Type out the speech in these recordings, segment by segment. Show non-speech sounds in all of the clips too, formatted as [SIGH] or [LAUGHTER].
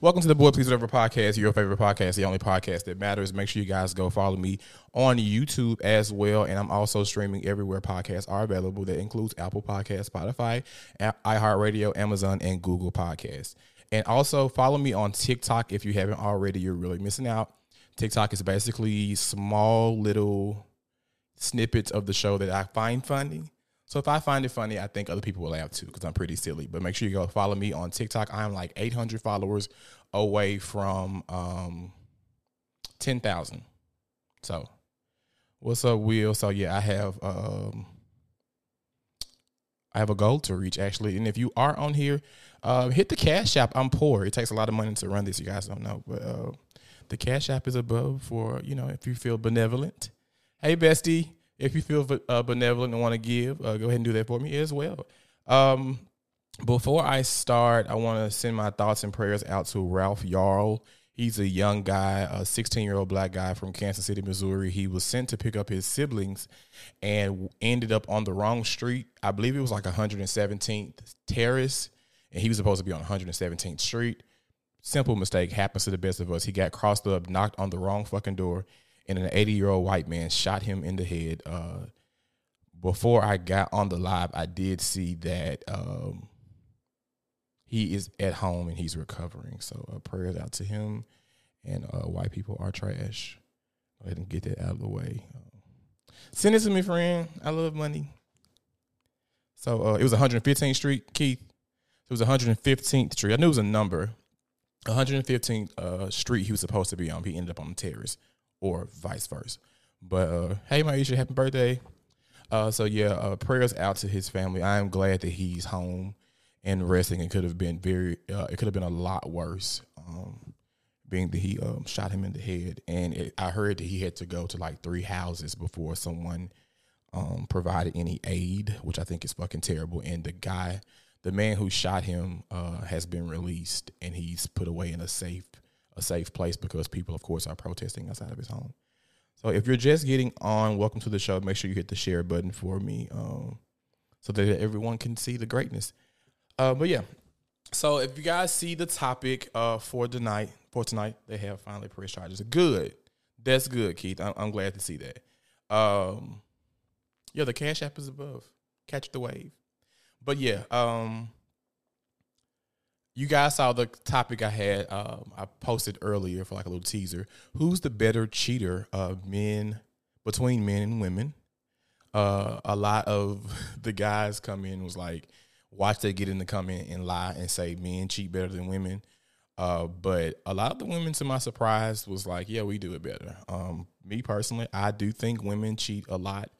Welcome to the Boy Please Whatever podcast, your favorite podcast, the only podcast that matters. Make sure you guys go follow me on YouTube as well. And I'm also streaming everywhere podcasts are available. That includes Apple Podcasts, Spotify, iHeartRadio, Amazon, and Google Podcasts. And also follow me on TikTok if you haven't already. You're really missing out. TikTok is basically small little snippets of the show that I find funny. So if I find it funny, I think other people will laugh too because I'm pretty silly. But make sure you go follow me on TikTok. I'm like 800 followers away from um, 10,000. So what's up, Will? So yeah, I have um, I have a goal to reach actually, and if you are on here, uh, hit the cash app. I'm poor. It takes a lot of money to run this. You guys don't know, but uh, the cash app is above for you know if you feel benevolent. Hey, bestie if you feel uh, benevolent and want to give, uh, go ahead and do that for me as well. Um, before I start, I want to send my thoughts and prayers out to Ralph Yarl. He's a young guy, a 16 year old black guy from Kansas City, Missouri. He was sent to pick up his siblings and ended up on the wrong street. I believe it was like 117th Terrace, and he was supposed to be on 117th Street. Simple mistake happens to the best of us. He got crossed up, knocked on the wrong fucking door, and an 80 year old white man shot him in the head. Uh, before I got on the live, I did see that um, he is at home and he's recovering. So uh, prayers out to him. And uh, white people are trash. Go ahead and get that out of the way. send it to me, friend. I love money. So uh, it was 115th Street, Keith. It was 115th Street. I knew it was a number. 115th uh, Street he was supposed to be on. He ended up on the terrace or vice versa. But uh, hey, Maisha, happy birthday. Uh, so yeah, uh, prayers out to his family. I am glad that he's home and resting. It could have been very, uh, it could have been a lot worse. Um, being that he um, shot him in the head, and it, I heard that he had to go to like three houses before someone um, provided any aid, which I think is fucking terrible. And the guy, the man who shot him, uh, has been released, and he's put away in a safe a safe place because people, of course, are protesting outside of his home. So if you're just getting on, welcome to the show. Make sure you hit the share button for me, um, so that everyone can see the greatness. Uh, but yeah, so if you guys see the topic uh, for tonight, for tonight, they have finally pressed charges. Good, that's good, Keith. I'm, I'm glad to see that. Um, yeah, the cash app is above. Catch the wave. But yeah, um, you guys saw the topic I had. Um, I posted earlier for like a little teaser. Who's the better cheater of men between men and women? Uh, a lot of [LAUGHS] the guys come in was like, watch they get in the comment and lie and say men cheat better than women. Uh, but a lot of the women, to my surprise, was like, yeah, we do it better. Um, me personally, I do think women cheat a lot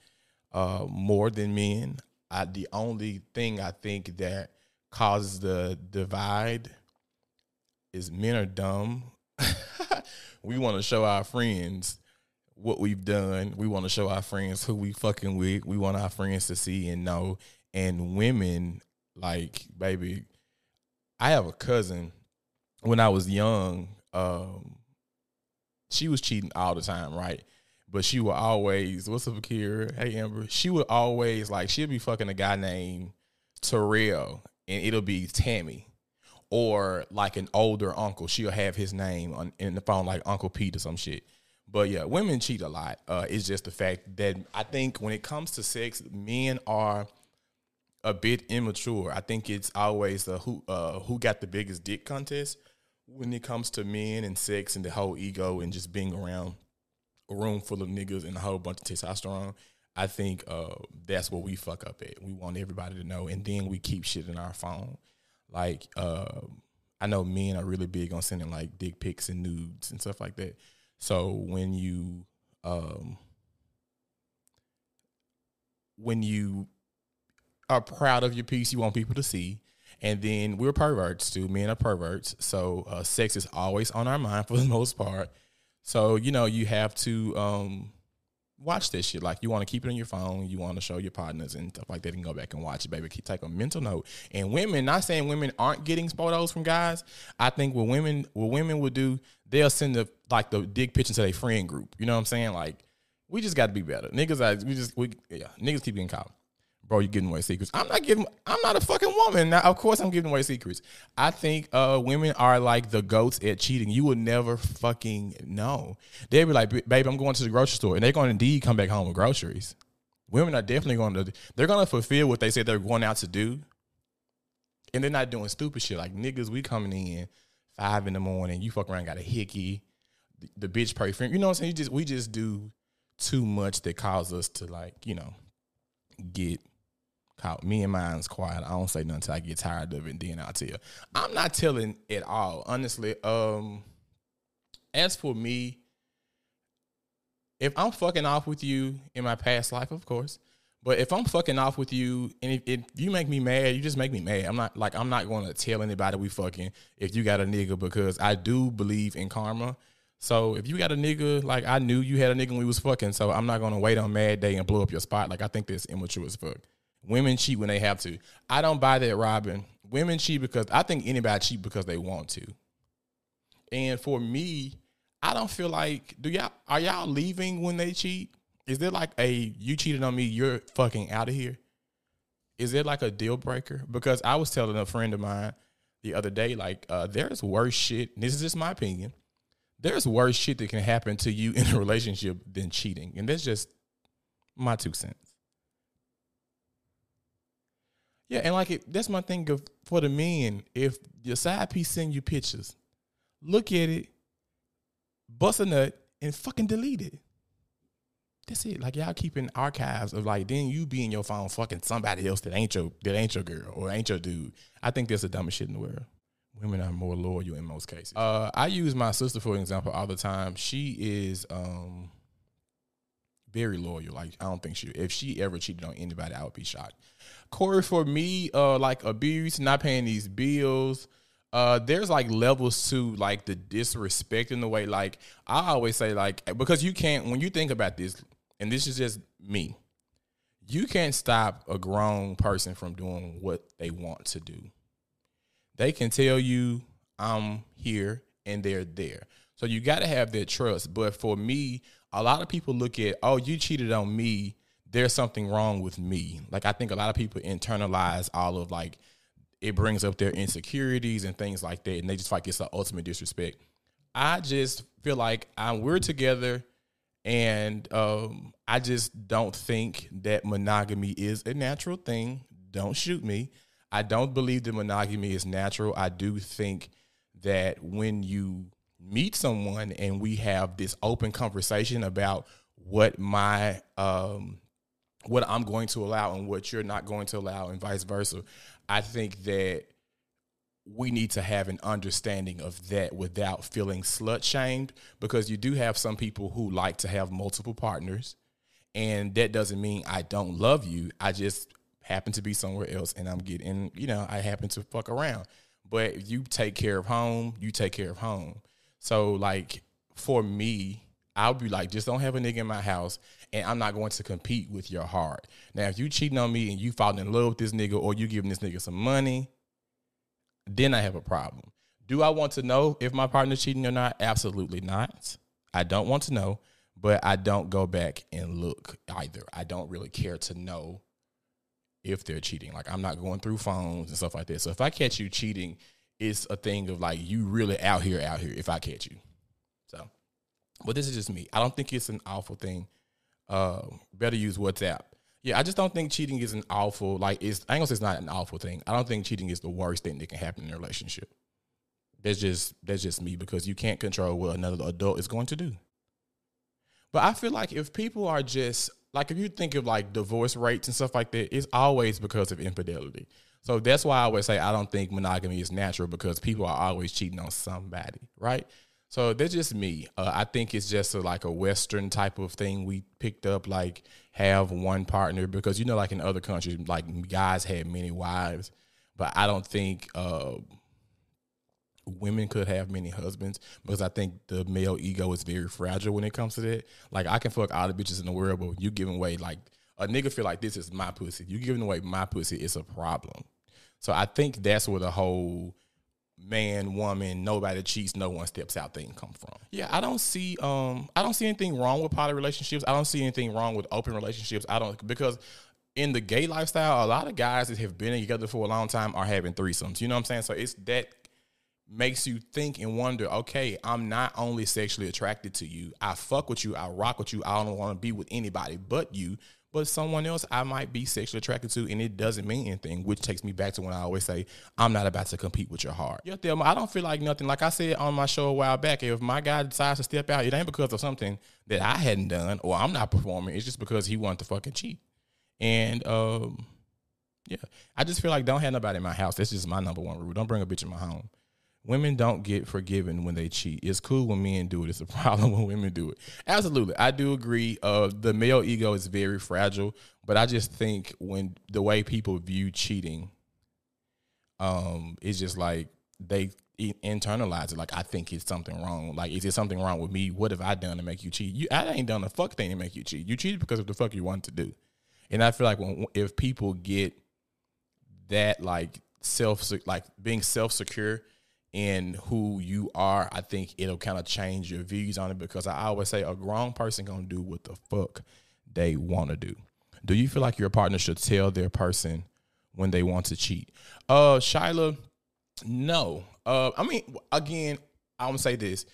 uh, more than men. I, the only thing I think that causes the divide is men are dumb. [LAUGHS] we want to show our friends what we've done. We want to show our friends who we fucking with. We want our friends to see and know. And women, like, baby, I have a cousin when I was young, um, she was cheating all the time, right? But she would always, what's up, Akira? Hey, Amber. She would always, like, she'd be fucking a guy named Terrell and it'll be Tammy. Or like an older uncle, she'll have his name on in the phone, like Uncle Pete or some shit. But yeah, women cheat a lot. Uh, it's just the fact that I think when it comes to sex, men are a bit immature. I think it's always the who uh, who got the biggest dick contest when it comes to men and sex and the whole ego and just being around a room full of niggas and a whole bunch of testosterone. I think uh, that's what we fuck up at. We want everybody to know, and then we keep shit in our phone. Like uh, I know men are really big on sending like dick pics and nudes and stuff like that. So when you um, when you are proud of your piece, you want people to see. And then we're perverts too. Men are perverts, so uh, sex is always on our mind [LAUGHS] for the most part. So you know you have to um, watch this shit. Like you want to keep it on your phone, you want to show your partners and stuff like that, and go back and watch it, baby. Keep take a mental note. And women, not saying women aren't getting photos from guys. I think what women what women would do, they'll send the like the dick picture to their friend group. You know what I'm saying? Like we just got to be better, niggas. I, we just we yeah, niggas keep getting caught. Bro, you're giving away secrets. I'm not giving. I'm not a fucking woman. Now, of course, I'm giving away secrets. I think uh, women are like the goats at cheating. You would never fucking know. They'd be like, baby, I'm going to the grocery store, and they're going to indeed come back home with groceries. Women are definitely going to. They're going to fulfill what they said they're going out to do, and they're not doing stupid shit like niggas. We coming in five in the morning. You fuck around, got a hickey, the, the bitch perfume. You know what I'm saying? You just we just do too much that causes us to like you know get Me and mine's quiet. I don't say nothing until I get tired of it, and then I'll tell. I'm not telling at all, honestly. Um, as for me, if I'm fucking off with you in my past life, of course. But if I'm fucking off with you and if, if, you make me mad, you just make me mad. I'm not like I'm not going to tell anybody we fucking if you got a nigga because I do believe in karma. So if you got a nigga, like I knew you had a nigga when we was fucking, so I'm not gonna wait on mad day and blow up your spot. Like I think that's immature as fuck. Women cheat when they have to. I don't buy that, Robin. Women cheat because I think anybody cheat because they want to. And for me, I don't feel like do y'all are y'all leaving when they cheat? Is there like a you cheated on me, you're fucking out of here? Is it like a deal breaker? Because I was telling a friend of mine the other day, like, uh, there's worse shit. This is just my opinion. There's worse shit that can happen to you in a relationship than cheating. And that's just my two cents. Yeah, and like it, that's my thing of for the men. If your side piece send you pictures, look at it, bust a nut, and fucking delete it. That's it. Like y'all keeping archives of like then you be in your phone fucking somebody else that ain't your that ain't your girl or ain't your dude. I think that's the dumbest shit in the world. Women are more loyal in most cases. Uh, I use my sister for example all the time. She is um very loyal. Like I don't think she if she ever cheated on anybody, I would be shocked. Corey, for me, uh, like abuse, not paying these bills. Uh, there's like levels to like the disrespect in the way. Like I always say, like because you can't when you think about this, and this is just me. You can't stop a grown person from doing what they want to do. They can tell you, I'm here and they're there. So you got to have that trust. But for me, a lot of people look at, oh, you cheated on me. There's something wrong with me. Like I think a lot of people internalize all of like it brings up their insecurities and things like that, and they just like it's the ultimate disrespect. I just feel like I'm, we're together, and um, I just don't think that monogamy is a natural thing. Don't shoot me. I don't believe that monogamy is natural. I do think that when you meet someone and we have this open conversation about what my um what I'm going to allow and what you're not going to allow and vice versa. I think that we need to have an understanding of that without feeling slut shamed because you do have some people who like to have multiple partners and that doesn't mean I don't love you. I just happen to be somewhere else and I'm getting, you know, I happen to fuck around. But you take care of home, you take care of home. So like for me, I'll be like, just don't have a nigga in my house, and I'm not going to compete with your heart. Now, if you cheating on me and you falling in love with this nigga, or you giving this nigga some money, then I have a problem. Do I want to know if my partner's cheating or not? Absolutely not. I don't want to know, but I don't go back and look either. I don't really care to know if they're cheating. Like I'm not going through phones and stuff like that. So if I catch you cheating it's a thing of like you really out here, out here. If I catch you, so. But this is just me. I don't think it's an awful thing. Uh, better use WhatsApp. Yeah, I just don't think cheating is an awful like. It's I ain't gonna say it's not an awful thing. I don't think cheating is the worst thing that can happen in a relationship. That's just that's just me because you can't control what another adult is going to do. But I feel like if people are just like if you think of like divorce rates and stuff like that, it's always because of infidelity. So that's why I always say I don't think monogamy is natural because people are always cheating on somebody, right? So that's just me. Uh, I think it's just a, like a Western type of thing we picked up, like have one partner because you know, like in other countries, like guys had many wives, but I don't think uh, women could have many husbands because I think the male ego is very fragile when it comes to that. Like I can fuck all the bitches in the world, but you giving away like a nigga feel like this is my pussy. You giving away my pussy, it's a problem. So I think that's where the whole man, woman, nobody cheats, no one steps out thing come from. Yeah, I don't see um I don't see anything wrong with poly relationships. I don't see anything wrong with open relationships. I don't because in the gay lifestyle, a lot of guys that have been together for a long time are having threesomes. You know what I'm saying? So it's that makes you think and wonder, okay, I'm not only sexually attracted to you, I fuck with you, I rock with you, I don't want to be with anybody but you, but someone else I might be sexually attracted to, and it doesn't mean anything, which takes me back to when I always say, I'm not about to compete with your heart. Yeah, Thelma, I don't feel like nothing. Like I said on my show a while back, if my guy decides to step out, it ain't because of something that I hadn't done or I'm not performing. It's just because he wanted to fucking cheat. And um, yeah, I just feel like don't have nobody in my house. That's just my number one rule. Don't bring a bitch in my home women don't get forgiven when they cheat. It's cool when men do it. It's a [LAUGHS] problem when women do it. Absolutely, I do agree. Uh, the male ego is very fragile, but I just think when the way people view cheating, um, it's just like they internalize it. Like I think it's something wrong. Like is there something wrong with me? What have I done to make you cheat? You, I ain't done a fuck thing to make you cheat. You cheated because of the fuck you wanted to do. And I feel like when if people get that like self like being self secure in who you are, I think it'll kind of change your views on it because I always say a grown person gonna do what the fuck they want to do. Do you feel like your partner should tell their person when they want to cheat? Uh, Shyla, no. Uh, I mean, again, I'm gonna say this.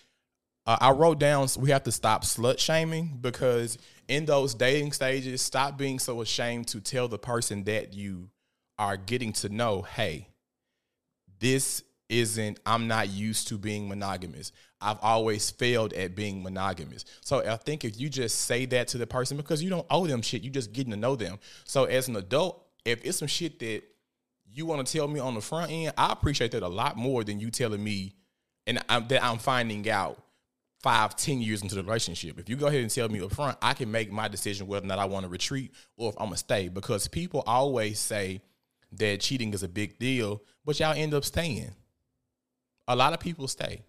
Uh, I wrote down we have to stop slut shaming because in those dating stages, stop being so ashamed to tell the person that you are getting to know, hey, this isn't I'm not used to being monogamous. I've always failed at being monogamous. So I think if you just say that to the person because you don't owe them shit, you just getting to know them. So as an adult, if it's some shit that you want to tell me on the front end, I appreciate that a lot more than you telling me and I'm, that I'm finding out five, ten years into the relationship. If you go ahead and tell me up front, I can make my decision whether or not I want to retreat or if I'm gonna stay. Because people always say that cheating is a big deal, but y'all end up staying a lot of people stay.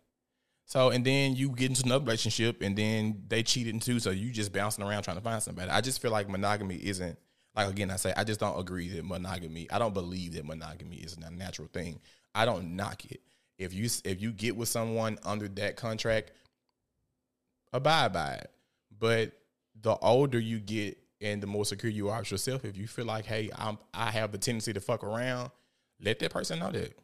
So and then you get into another relationship and then they cheated too. So you just bouncing around trying to find somebody. I just feel like monogamy isn't like again I say I just don't agree that monogamy. I don't believe that monogamy is a natural thing. I don't knock it. If you if you get with someone under that contract, abide by it. But the older you get and the more secure you are with yourself, if you feel like hey I'm I have the tendency to fuck around, let that person know that.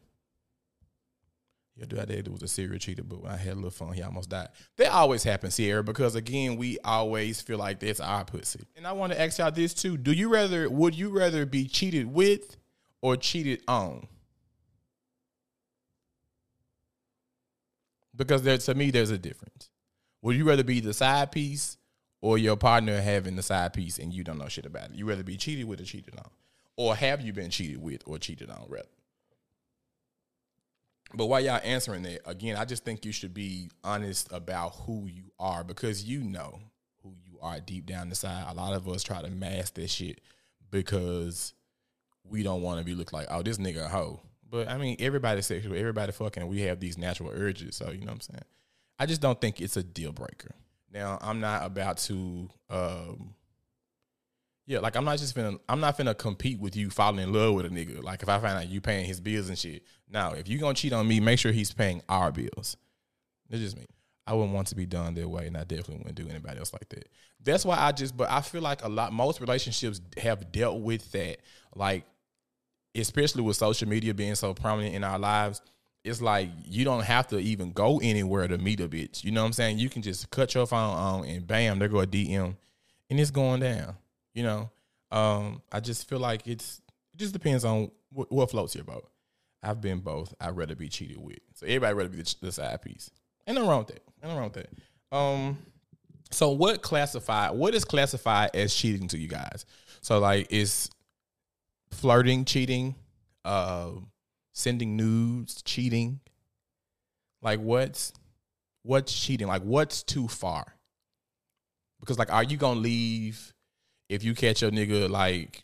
Your It was a serial cheater, but when I had a little fun, he almost died. That always happens here because again, we always feel like that's our pussy. And I want to ask y'all this too: Do you rather? Would you rather be cheated with or cheated on? Because there, to me, there's a difference. Would you rather be the side piece or your partner having the side piece and you don't know shit about it? You rather be cheated with or cheated on, or have you been cheated with or cheated on? Rather. But while y'all answering that, again, I just think you should be honest about who you are because you know who you are deep down inside. A lot of us try to mask that shit because we don't want to be looked like, oh, this nigga a hoe. But I mean, everybody's sexual, everybody fucking, we have these natural urges. So, you know what I'm saying? I just don't think it's a deal breaker. Now, I'm not about to um, yeah, like I'm not just finna I'm not finna compete with you falling in love with a nigga. Like if I find out you paying his bills and shit. Now, if you gonna cheat on me, make sure he's paying our bills. It's just me. I wouldn't want to be done that way, and I definitely wouldn't do anybody else like that. That's why I just, but I feel like a lot, most relationships have dealt with that. Like, especially with social media being so prominent in our lives, it's like you don't have to even go anywhere to meet a bitch. You know what I'm saying? You can just cut your phone on and bam, there go a DM, and it's going down. You know, um, I just feel like it's it just depends on what, what floats your boat. I've been both. I'd rather be cheated with. So everybody rather be the, the side piece. Ain't nothing wrong with that. Ain't nothing wrong with that. Um, so what classified? What is classified as cheating to you guys? So like, is flirting cheating? Uh, sending nudes cheating? Like what's what's cheating? Like what's too far? Because like, are you gonna leave if you catch your nigga like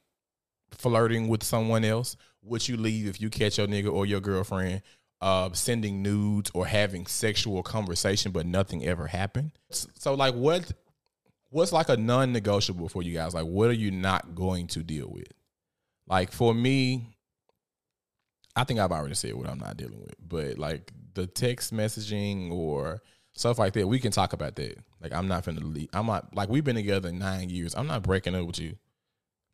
flirting with someone else, would you leave if you catch your nigga or your girlfriend uh, sending nudes or having sexual conversation but nothing ever happened? So like what what's like a non-negotiable for you guys? Like what are you not going to deal with? Like for me, I think I've already said what I'm not dealing with, but like the text messaging or stuff like that, we can talk about that. Like I'm not finna leave. I'm not like we've been together nine years. I'm not breaking up with you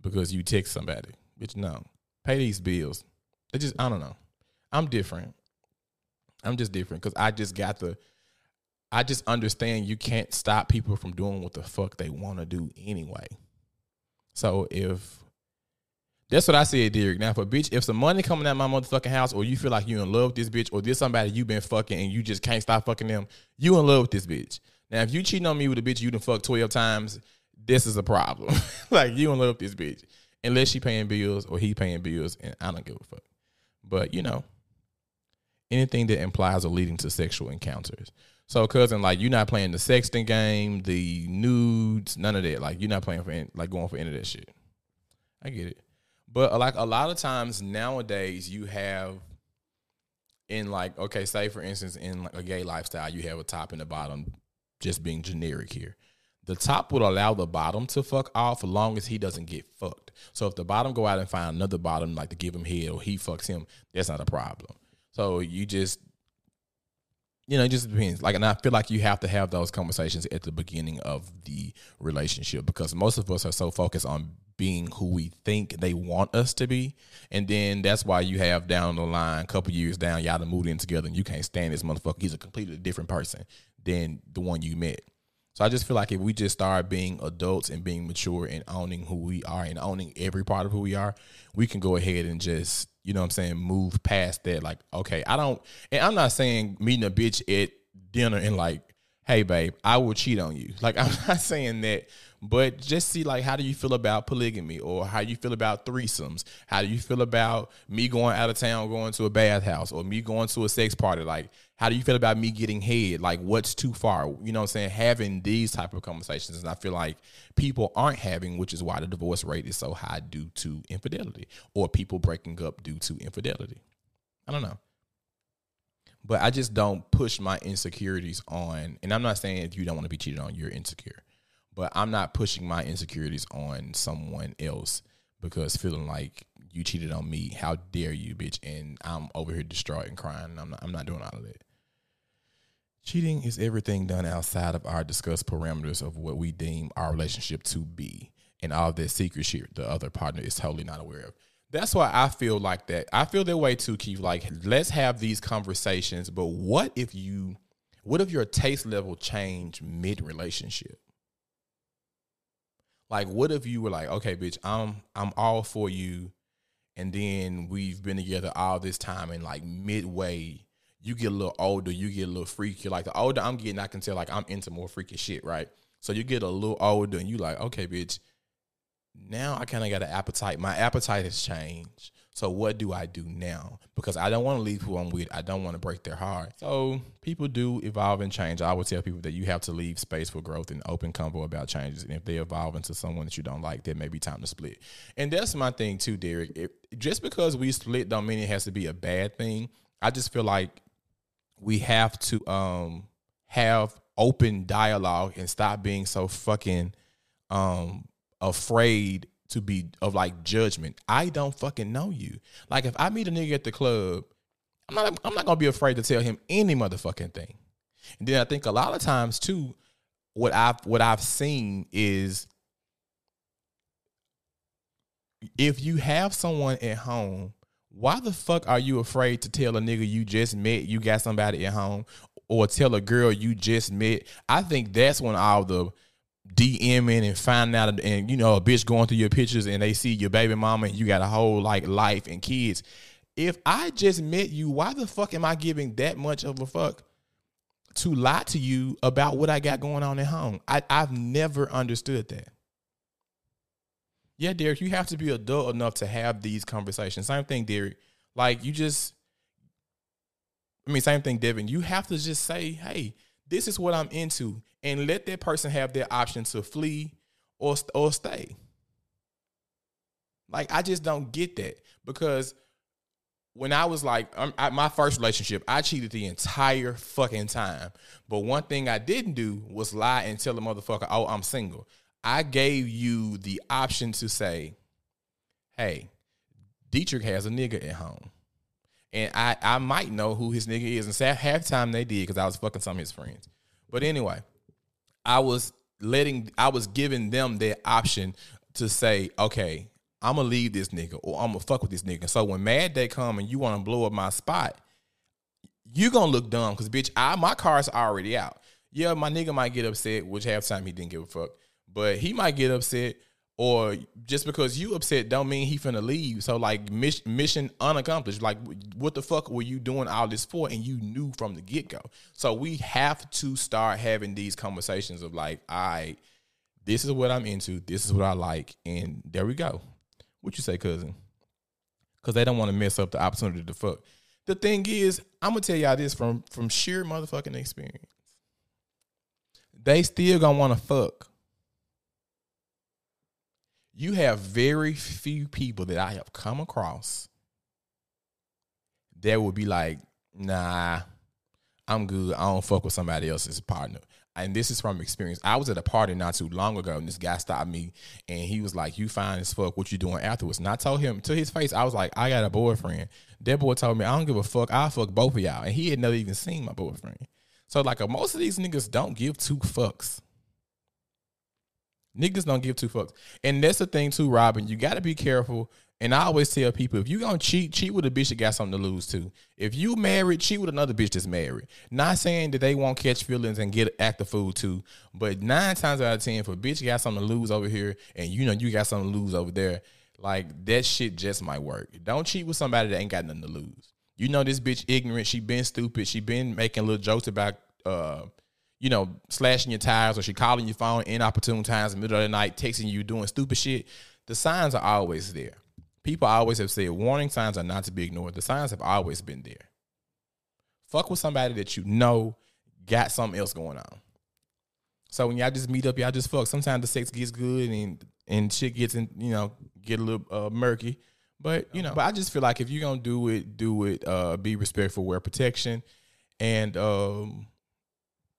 because you text somebody. Bitch, no. Pay these bills. It just I don't know. I'm different. I'm just different because I just got the I just understand you can't stop people from doing what the fuck they want to do anyway. So if that's what I said, Derek. Now, for bitch, if some money coming out my motherfucking house, or you feel like you in love with this bitch, or there's somebody you been fucking and you just can't stop fucking them, you in love with this bitch. Now, if you cheating on me with a bitch you done fucked twelve times, this is a problem. [LAUGHS] like you don't love this bitch, unless she paying bills or he paying bills, and I don't give a fuck. But you know, anything that implies or leading to sexual encounters. So, cousin, like you're not playing the sexting game, the nudes, none of that. Like you're not playing for any, like going for any of that shit. I get it, but uh, like a lot of times nowadays, you have in like okay, say for instance, in like a gay lifestyle, you have a top and a bottom, just being generic here. The top would allow the bottom to fuck off as long as he doesn't get fucked. So if the bottom go out and find another bottom like to give him head or he fucks him, that's not a problem. So you just you know, it just depends. Like, and I feel like you have to have those conversations at the beginning of the relationship because most of us are so focused on being who we think they want us to be, and then that's why you have down the line, a couple years down, y'all to moved in together, and you can't stand this motherfucker. He's a completely different person than the one you met. So I just feel like if we just start being adults and being mature and owning who we are and owning every part of who we are, we can go ahead and just, you know what I'm saying, move past that. Like, okay, I don't and I'm not saying meeting a bitch at dinner and like, hey babe, I will cheat on you. Like [LAUGHS] I'm not saying that, but just see like how do you feel about polygamy or how you feel about threesomes? How do you feel about me going out of town, going to a bathhouse or me going to a sex party? Like how do you feel about me getting head? Like what's too far? You know what I'm saying? Having these type of conversations. And I feel like people aren't having, which is why the divorce rate is so high due to infidelity or people breaking up due to infidelity. I don't know. But I just don't push my insecurities on, and I'm not saying if you don't want to be cheated on, you're insecure. But I'm not pushing my insecurities on someone else because feeling like you cheated on me. How dare you, bitch? And I'm over here distraught and crying. I'm not, I'm not doing all of that. Cheating is everything done outside of our discussed parameters of what we deem our relationship to be, and all that secret shit the other partner is totally not aware of. That's why I feel like that. I feel that way too, Keith. Like, let's have these conversations. But what if you, what if your taste level change mid relationship? Like, what if you were like, okay, bitch, I'm I'm all for you, and then we've been together all this time, and like midway, you get a little older, you get a little freaky. Like the older I'm getting, I can tell like I'm into more freaky shit, right? So you get a little older, and you like, okay, bitch, now I kind of got an appetite. My appetite has changed. So what do I do now? Because I don't want to leave who I'm with. I don't want to break their heart. So people do evolve and change. I would tell people that you have to leave space for growth and open convo about changes. And if they evolve into someone that you don't like, then maybe time to split. And that's my thing too, Derek. If, just because we split don't mean it has to be a bad thing. I just feel like we have to um have open dialogue and stop being so fucking um afraid to be of like judgment. I don't fucking know you. Like if I meet a nigga at the club, I'm not I'm not gonna be afraid to tell him any motherfucking thing. And then I think a lot of times too, what I've what I've seen is if you have someone at home, why the fuck are you afraid to tell a nigga you just met you got somebody at home or tell a girl you just met? I think that's when all the DMing and finding out, and you know, a bitch going through your pictures and they see your baby mama and you got a whole like life and kids. If I just met you, why the fuck am I giving that much of a fuck to lie to you about what I got going on at home? I, I've never understood that. Yeah, Derek, you have to be adult enough to have these conversations. Same thing, Derek. Like you just, I mean, same thing, Devin. You have to just say, hey, this is what I'm into and let that person have their option to flee or or stay. Like I just don't get that because when I was like um, I, my first relationship, I cheated the entire fucking time. But one thing I didn't do was lie and tell the motherfucker, "Oh, I'm single." I gave you the option to say, "Hey, Dietrich has a nigga at home." And I, I might know who his nigga is. And half the time they did because I was fucking some of his friends. But anyway, I was letting I was giving them the option to say, okay, I'm gonna leave this nigga or I'm gonna fuck with this nigga. So when Mad Day come and you want to blow up my spot, you gonna look dumb because bitch, I my car's already out. Yeah, my nigga might get upset, which half time he didn't give a fuck, but he might get upset. Or just because you upset don't mean he finna leave. So like mission unaccomplished. Like what the fuck were you doing all this for? And you knew from the get go. So we have to start having these conversations of like, I, right, this is what I'm into. This is what I like, and there we go. What you say, cousin? Because they don't want to mess up the opportunity to fuck. The thing is, I'm gonna tell y'all this from from sheer motherfucking experience. They still gonna want to fuck. You have very few people that I have come across that would be like, nah, I'm good. I don't fuck with somebody else's partner and this is from experience. I was at a party not too long ago, and this guy stopped me, and he was like, "You fine as fuck. What you doing afterwards?" And I told him to his face, I was like, "I got a boyfriend." That boy told me, "I don't give a fuck. I'll fuck both of y'all," and he had never even seen my boyfriend. So like, uh, most of these niggas don't give two fucks. Niggas don't give two fucks, and that's the thing too, Robin. You got to be careful and I always tell people if you gonna cheat, cheat with a bitch that got something to lose too. If you married, cheat with another bitch that's married. Not saying that they won't catch feelings and get act the fool too, but nine times out of ten, if a bitch got something to lose over here and you know you got something to lose over there, like that shit just might work. Don't cheat with somebody that ain't got nothing to lose. You know this bitch ignorant. She been stupid. She been making little jokes about uh, you know, slashing your tires or she calling your phone inopportune times in the middle of the night, texting you, doing stupid shit. The signs are always there people always have said warning signs are not to be ignored. The signs have always been there. Fuck with somebody that you know got something else going on. So when y'all just meet up, y'all just fuck. Sometimes the sex gets good and and shit gets in, you know, get a little uh, murky. But you know, but I just feel like if you're gonna do it, do it. Uh, be respectful, wear protection, and um,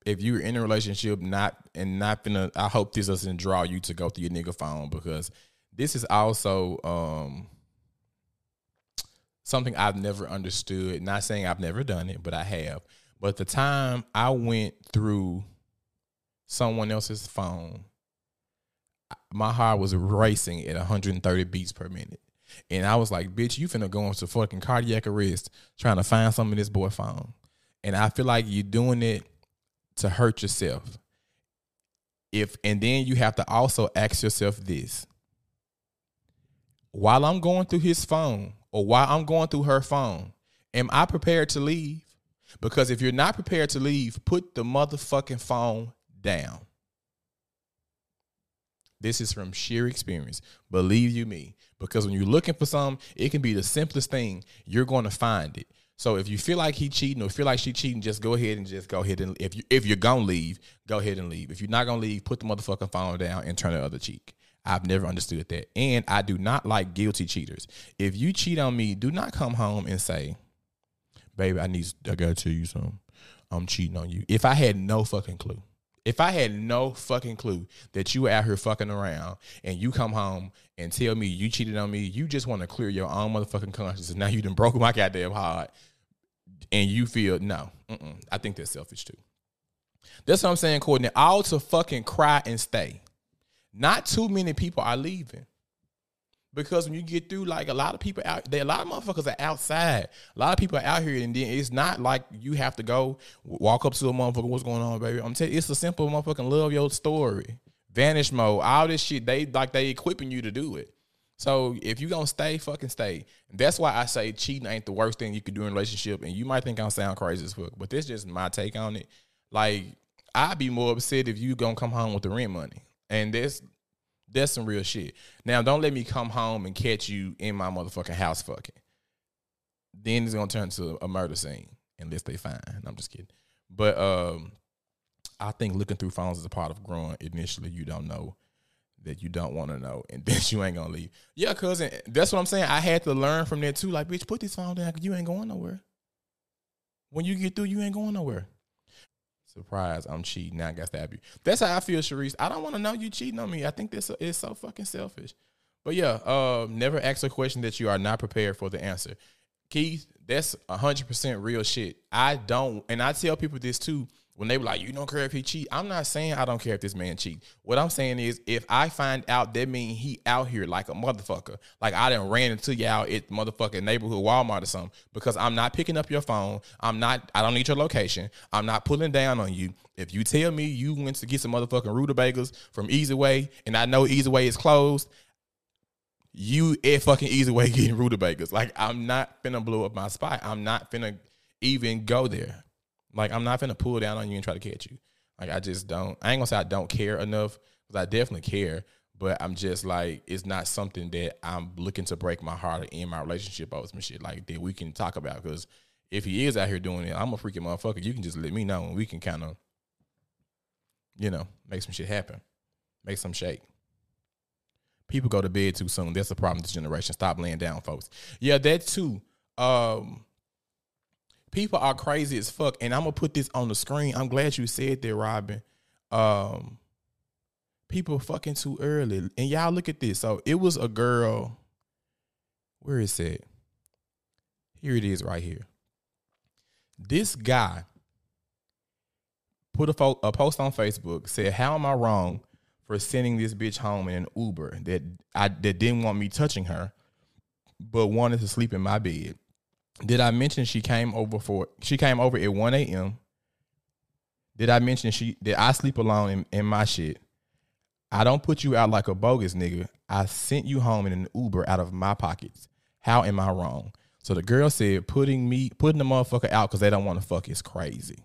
if you're in a relationship, not and not gonna. I hope this doesn't draw you to go through your nigga phone because this is also um something I've never understood. Not saying I've never done it, but I have. But the time I went through someone else's phone, my heart was racing at 130 beats per minute. And I was like, bitch, you finna go into fucking cardiac arrest trying to find some of this boy phone. And I feel like you're doing it to hurt yourself. If and then you have to also ask yourself this. While I'm going through his phone, or while I'm going through her phone, am I prepared to leave? Because if you're not prepared to leave, put the motherfucking phone down. This is from sheer experience. Believe you me. Because when you're looking for something, it can be the simplest thing. You're going to find it. So if you feel like he cheating or feel like she cheating, just go ahead and just go ahead and if you if you're gonna leave, go ahead and leave. If you're not gonna leave, put the motherfucking phone down and turn the other cheek. I've never understood that. And I do not like guilty cheaters. If you cheat on me, do not come home and say, baby, I need I gotta tell you something. I'm cheating on you. If I had no fucking clue. If I had no fucking clue that you were out here fucking around and you come home and tell me you cheated on me, you just want to clear your own motherfucking conscience and now you done broke my goddamn heart and you feel, no, I think that's selfish too. That's what I'm saying, Courtney. All to fucking cry and stay not too many people are leaving. Because when you get through, like a lot of people out there, a lot of motherfuckers are outside. A lot of people are out here, and then it's not like you have to go walk up to a motherfucker. What's going on, baby? I'm telling you, it's a simple motherfucking love your story, vanish mode, all this shit. They like they equipping you to do it. So if you gonna stay, fucking stay. That's why I say cheating ain't the worst thing you could do in a relationship. And you might think I'm sound crazy as fuck, but this just my take on it. Like I'd be more upset if you gonna come home with the rent money. And that's that's some real shit. Now, don't let me come home and catch you in my motherfucking house fucking. Then it's gonna turn to a murder scene unless they find. I'm just kidding. But um, I think looking through phones is a part of growing. Initially, you don't know that you don't want to know, and [LAUGHS] then you ain't gonna leave. Yeah, cousin. That's what I'm saying. I had to learn from that too. Like, bitch, put this phone down you ain't going nowhere. When you get through, you ain't going nowhere. Surprise, I'm cheating. Now I got to stab you. That's how I feel, Sharice. I don't want to know you cheating on me. I think this is so fucking selfish. But yeah, uh, never ask a question that you are not prepared for the answer. Keith, that's hundred percent real shit. I don't, and I tell people this too. When they were like, you don't care if he cheat. I'm not saying I don't care if this man cheat. What I'm saying is if I find out that mean he out here like a motherfucker, like I done ran into y'all at motherfucking neighborhood Walmart or something, because I'm not picking up your phone. I'm not, I don't need your location. I'm not pulling down on you. If you tell me you went to get some motherfucking rutabagas from Easy Way and I know Easy Way is closed, you at fucking Easy Way [LAUGHS] getting rutabagas. Like I'm not finna blow up my spot. I'm not finna even go there. Like I'm not gonna pull down on you and try to catch you. Like I just don't. I ain't gonna say I don't care enough because I definitely care. But I'm just like it's not something that I'm looking to break my heart or end my relationship over some shit like that we can talk about. Because if he is out here doing it, I'm a freaking motherfucker. You can just let me know and we can kind of, you know, make some shit happen, make some shake. People go to bed too soon. That's the problem this generation. Stop laying down, folks. Yeah, that too. Um, people are crazy as fuck. And I'm gonna put this on the screen. I'm glad you said that, Robin. Um, people fucking too early. And y'all look at this. So it was a girl. Where is it? Here it is, right here. This guy put a, fo- a post on Facebook said, "How am I wrong for sending this bitch home in an Uber that I that didn't want me touching her, but wanted to sleep in my bed?" Did I mention she came over for she came over at 1 a.m. Did I mention she did I sleep alone in, in my shit? I don't put you out like a bogus nigga. I sent you home in an Uber out of my pockets. How am I wrong? So the girl said putting me putting the motherfucker out because they don't want to fuck is crazy.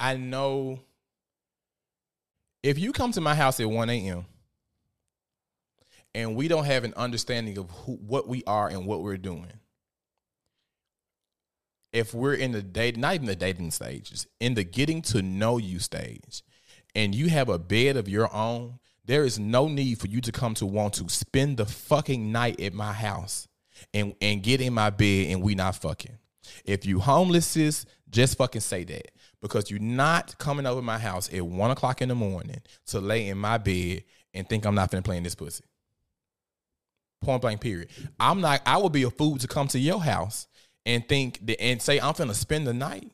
I know if you come to my house at 1 a.m and we don't have an understanding of who, what we are and what we're doing. If we're in the date, not even the dating stages, in the getting to know you stage, and you have a bed of your own, there is no need for you to come to want to spend the fucking night at my house and and get in my bed and we not fucking. If you homeless just fucking say that because you're not coming over my house at one o'clock in the morning to lay in my bed and think I'm not gonna play in this pussy. Point blank, period. I'm not. I would be a fool to come to your house and think that and say I'm gonna spend the night.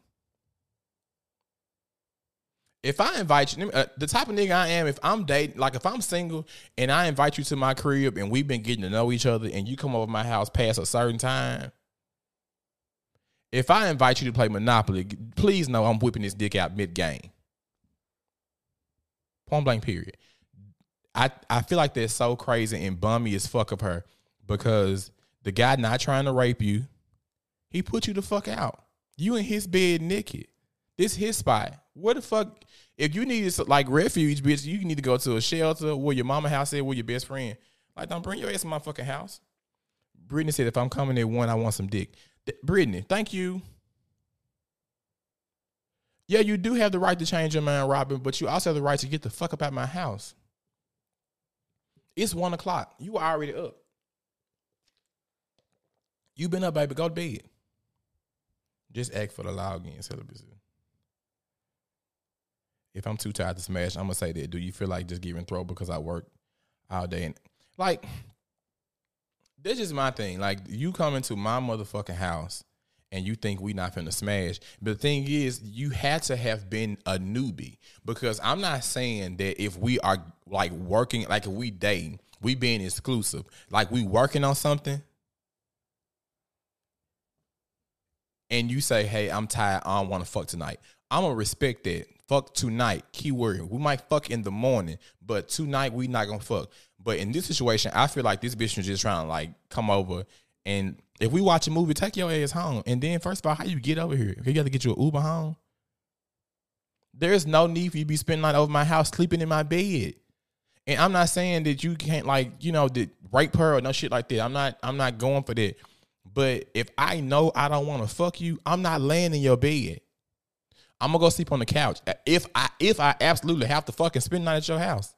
If I invite you, uh, the type of nigga I am, if I'm dating, like if I'm single and I invite you to my crib and we've been getting to know each other and you come over my house past a certain time, if I invite you to play Monopoly, please know I'm whipping this dick out mid game. Point blank, period. I I feel like they're so crazy and bummy as fuck of her because the guy not trying to rape you, he put you the fuck out. You in his bed naked. This his spot. What the fuck? If you need like refuge, bitch, you need to go to a shelter where your mama house is, where your best friend. Like, don't bring your ass to my fucking house. Brittany said, if I'm coming at one, I want some dick. Brittany, thank you. Yeah, you do have the right to change your mind, Robin, but you also have the right to get the fuck up out my house. It's one o'clock. You already up. You been up, baby. Go to bed. Just act for the login celibacy. If I'm too tired to smash, I'm gonna say that. Do you feel like just giving throw because I work all day and like this is my thing. Like you come into my motherfucking house and you think we not finna smash. But the thing is, you had to have been a newbie because I'm not saying that if we are like working, like if we dating, we being exclusive, like we working on something, and you say, "Hey, I'm tired. I don't want to fuck tonight." I'm gonna respect that. Fuck tonight. Keyword. We might fuck in the morning, but tonight we not gonna fuck. But in this situation, I feel like this bitch was just trying to like come over and if we watch a movie, take your ass home. And then first of all, how you get over here? You got to get you an Uber home. There's no need for you to be spending night over my house sleeping in my bed. And I'm not saying that you can't like, you know, that rape her or no shit like that. I'm not I'm not going for that. But if I know I don't want to fuck you, I'm not laying in your bed. I'm gonna go sleep on the couch. If I if I absolutely have to fucking spend night at your house.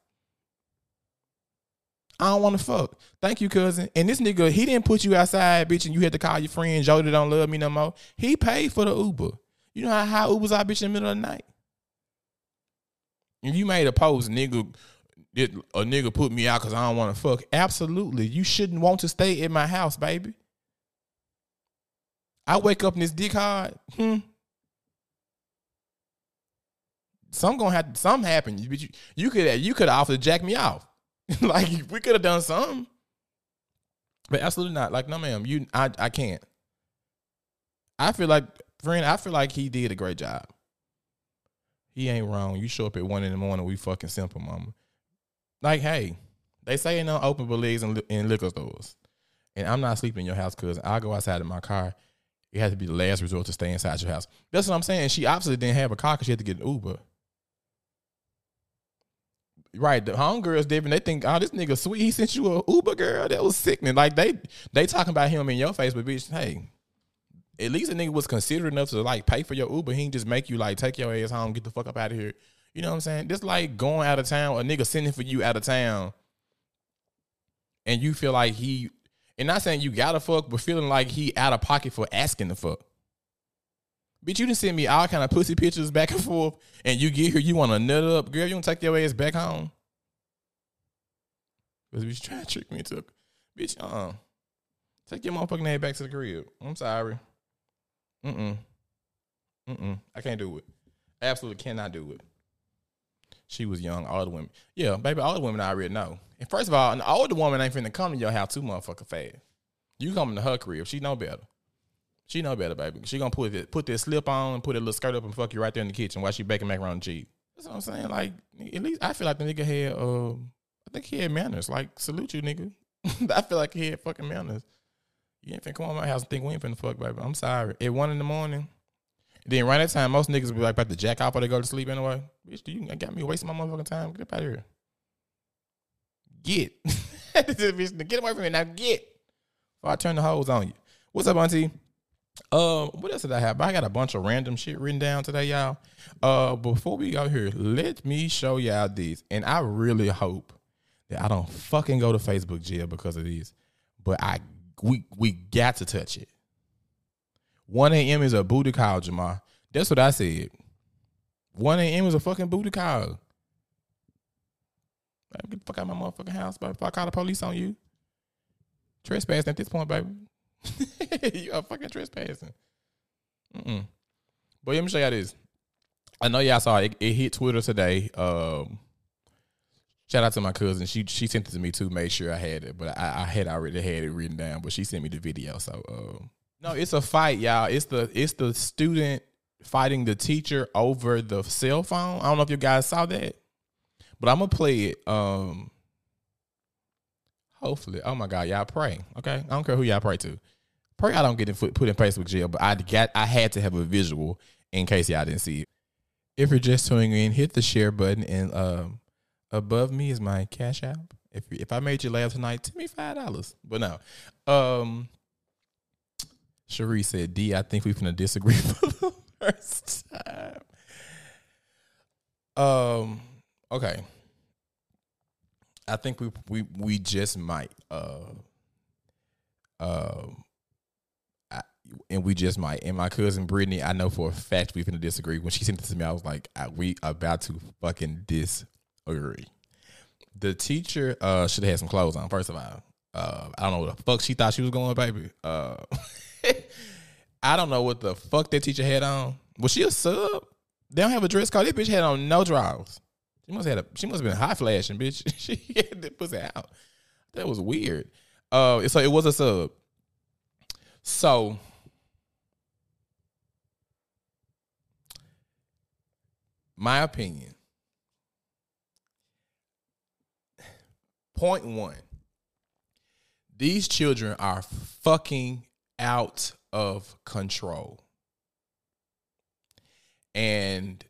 I don't want to fuck. Thank you, cousin. And this nigga, he didn't put you outside, bitch, and you had to call your friend that don't love me no more. He paid for the Uber. You know how high Ubers are, bitch, in the middle of the night? And you made a post, nigga, it, a nigga put me out because I don't want to fuck. Absolutely. You shouldn't want to stay in my house, baby. I wake up in this dick hard. Hmm. Some gonna have some happen. You you, you could you could offer to jack me off. [LAUGHS] like we could have done something. But absolutely not. Like, no, ma'am, you I I can't. I feel like friend, I feel like he did a great job. He ain't wrong. You show up at one in the morning, we fucking simple, mama. Like, hey, they say ain't no open beliefs in, in liquor stores. And I'm not sleeping in your house because I'll go outside in my car. It has to be the last resort to stay inside your house. That's what I'm saying. She obviously didn't have a car because she had to get an Uber. Right, the homegirls different. They think, oh, this nigga sweet. He sent you a Uber girl. That was sickening. Like they they talking about him in your face, but bitch, hey, at least a nigga was considerate enough to like pay for your Uber. He just make you like take your ass home, get the fuck up out of here. You know what I'm saying? Just like going out of town, a nigga sending for you out of town, and you feel like he, and not saying you gotta fuck, but feeling like he out of pocket for asking the fuck. Bitch, you didn't send me all kind of pussy pictures back and forth, and you get here, you want to nut up, girl. You want to take your ass back home? Because bitch trying to trick me into, bitch. Uh, uh take your motherfucking head back to the crib. I'm sorry. Mm mm. Mm mm. I can't do it. I absolutely cannot do it. She was young, all the women. Yeah, baby, all the women I already know. And first of all, an older woman ain't finna come to your house too motherfucker fast. You coming to her crib. She know better. She know better, baby. She gonna put it, put this slip on and put a little skirt up and fuck you right there in the kitchen while she baking macaroni and cheese. That's what I'm saying. Like, at least I feel like the nigga had, uh, I think he had manners. Like, salute you, nigga. [LAUGHS] I feel like he had fucking manners. You ain't finna come on my house and think we ain't finna fuck, baby. I'm sorry. At one in the morning, then right at time, most niggas be like about to jack off or they go to sleep anyway. Bitch, do you got me wasting my motherfucking time? Get out of here. Get. [LAUGHS] get away from me now. Get. Before I turn the hose on you. What's up, Auntie? Uh, what else did I have? I got a bunch of random shit written down today, y'all. Uh, before we go here, let me show y'all these, and I really hope that I don't fucking go to Facebook jail because of these. But I, we, we got to touch it. 1 a.m. is a booty call, Jamal. That's what I said. 1 a.m. is a fucking booty call. Get the fuck out of my motherfucking house, baby. If I call the police on you, trespassing at this point, baby. [LAUGHS] you are fucking trespassing. Mm-mm. But let me show y'all this. I know y'all saw it. It hit Twitter today. Um, shout out to my cousin. She she sent it to me too. Made sure I had it, but I, I had already had it written down. But she sent me the video. So um, no, it's a fight, y'all. It's the it's the student fighting the teacher over the cell phone. I don't know if you guys saw that, but I'm gonna play it. Um, hopefully, oh my God, y'all pray. Okay, I don't care who y'all pray to. Pray I don't get in put in Facebook jail, but I got I had to have a visual in case y'all didn't see it. If you're just tuning in, hit the share button and um, above me is my cash app. If if I made you laugh tonight, tell me five dollars. But no, um, Cherie said, "D, I think we're gonna disagree [LAUGHS] for the first time." Um, okay. I think we we we just might. Uh, uh, and we just might. And my cousin Brittany, I know for a fact we finna disagree. When she sent this to me, I was like, we about to fucking disagree. The teacher uh, should have had some clothes on. First of all, uh, I don't know what the fuck she thought she was going, baby. Uh, [LAUGHS] I don't know what the fuck that teacher had on. Was she a sub? They don't have a dress code. This bitch had on no drawers. She must have had a, she must have been high flashing, bitch. [LAUGHS] she had to pussy out. That was weird. Uh, so it was a sub. So my opinion. Point one. These children are fucking out of control. And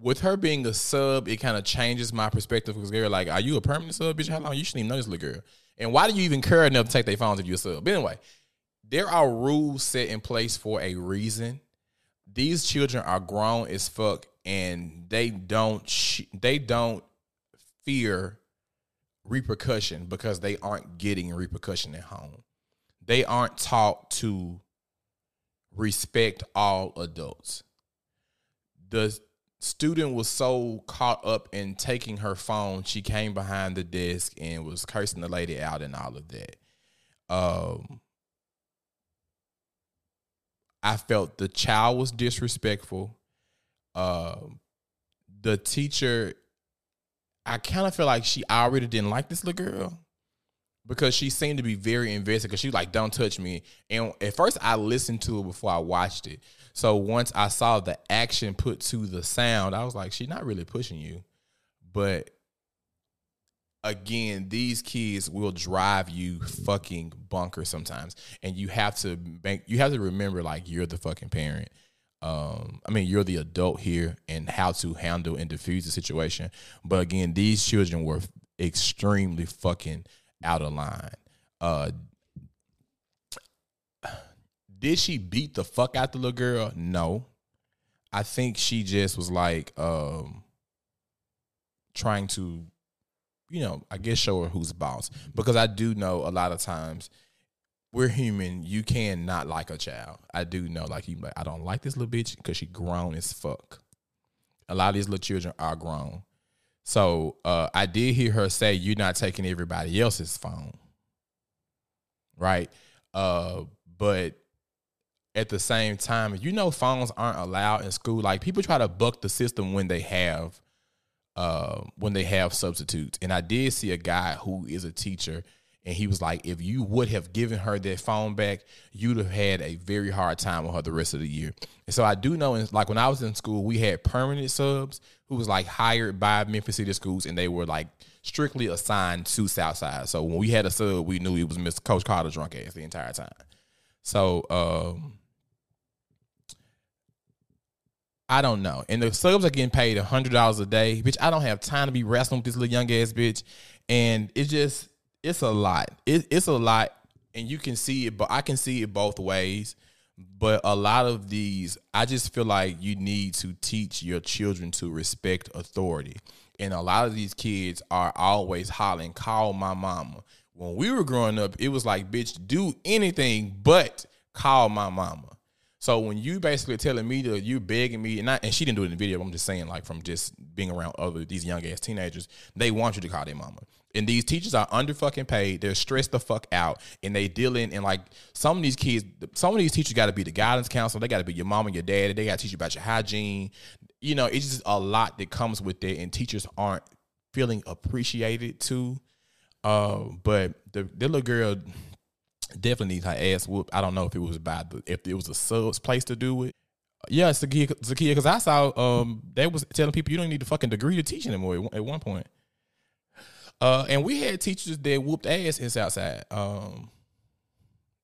with her being a sub, it kind of changes my perspective because they're like, Are you a permanent sub, bitch? How long? You shouldn't even know this little girl. And why do you even care enough to take their phones if you're a sub? But anyway, there are rules set in place for a reason these children are grown as fuck and they don't sh- they don't fear repercussion because they aren't getting repercussion at home. They aren't taught to respect all adults. The student was so caught up in taking her phone, she came behind the desk and was cursing the lady out and all of that. Um, I felt the child was disrespectful. Uh, the teacher, I kind of feel like she already didn't like this little girl because she seemed to be very invested because she like, don't touch me. And at first I listened to it before I watched it. So once I saw the action put to the sound, I was like, she's not really pushing you. But again, these kids will drive you fucking bonkers sometimes. And you have to make you have to remember like you're the fucking parent. Um, I mean, you're the adult here and how to handle and diffuse the situation. But again, these children were extremely fucking out of line. Uh, did she beat the fuck out the little girl? No. I think she just was like um trying to, you know, I guess show her who's boss. Because I do know a lot of times we're human. You can not like a child. I do know, like you, like I don't like this little bitch because she grown as fuck. A lot of these little children are grown. So uh, I did hear her say, "You're not taking everybody else's phone, right?" Uh, but at the same time, you know, phones aren't allowed in school. Like people try to buck the system when they have, uh, when they have substitutes. And I did see a guy who is a teacher and he was like, if you would have given her that phone back, you'd have had a very hard time with her the rest of the year. And so I do know, like when I was in school, we had permanent subs who was like hired by Memphis City Schools, and they were like strictly assigned to Southside. So when we had a sub, we knew it was Mr. Coach Carter drunk ass the entire time. So um, I don't know. And the subs are getting paid hundred dollars a day, bitch. I don't have time to be wrestling with this little young ass bitch, and it's just it's a lot. It, it's a lot, and you can see it, but I can see it both ways. But a lot of these, I just feel like you need to teach your children to respect authority. And a lot of these kids are always hollering, call my mama. When we were growing up, it was like, bitch, do anything but call my mama. So when you basically telling me to you begging me, and not and she didn't do it in the video, I'm just saying like from just being around other these young ass teenagers, they want you to call their mama. And these teachers are under fucking paid. They're stressed the fuck out, and they dealing and like some of these kids. Some of these teachers got to be the guidance counselor. They got to be your mom and your dad. They got to teach you about your hygiene. You know, it's just a lot that comes with it, and teachers aren't feeling appreciated too. Uh, but the, the little girl definitely needs her ass whooped. I don't know if it was bad, if it was a subs place to do it. Yeah, Zakia, because I saw um they was telling people you don't need a fucking degree to teach anymore at one point. Uh, and we had teachers that whooped ass in Southside. Um,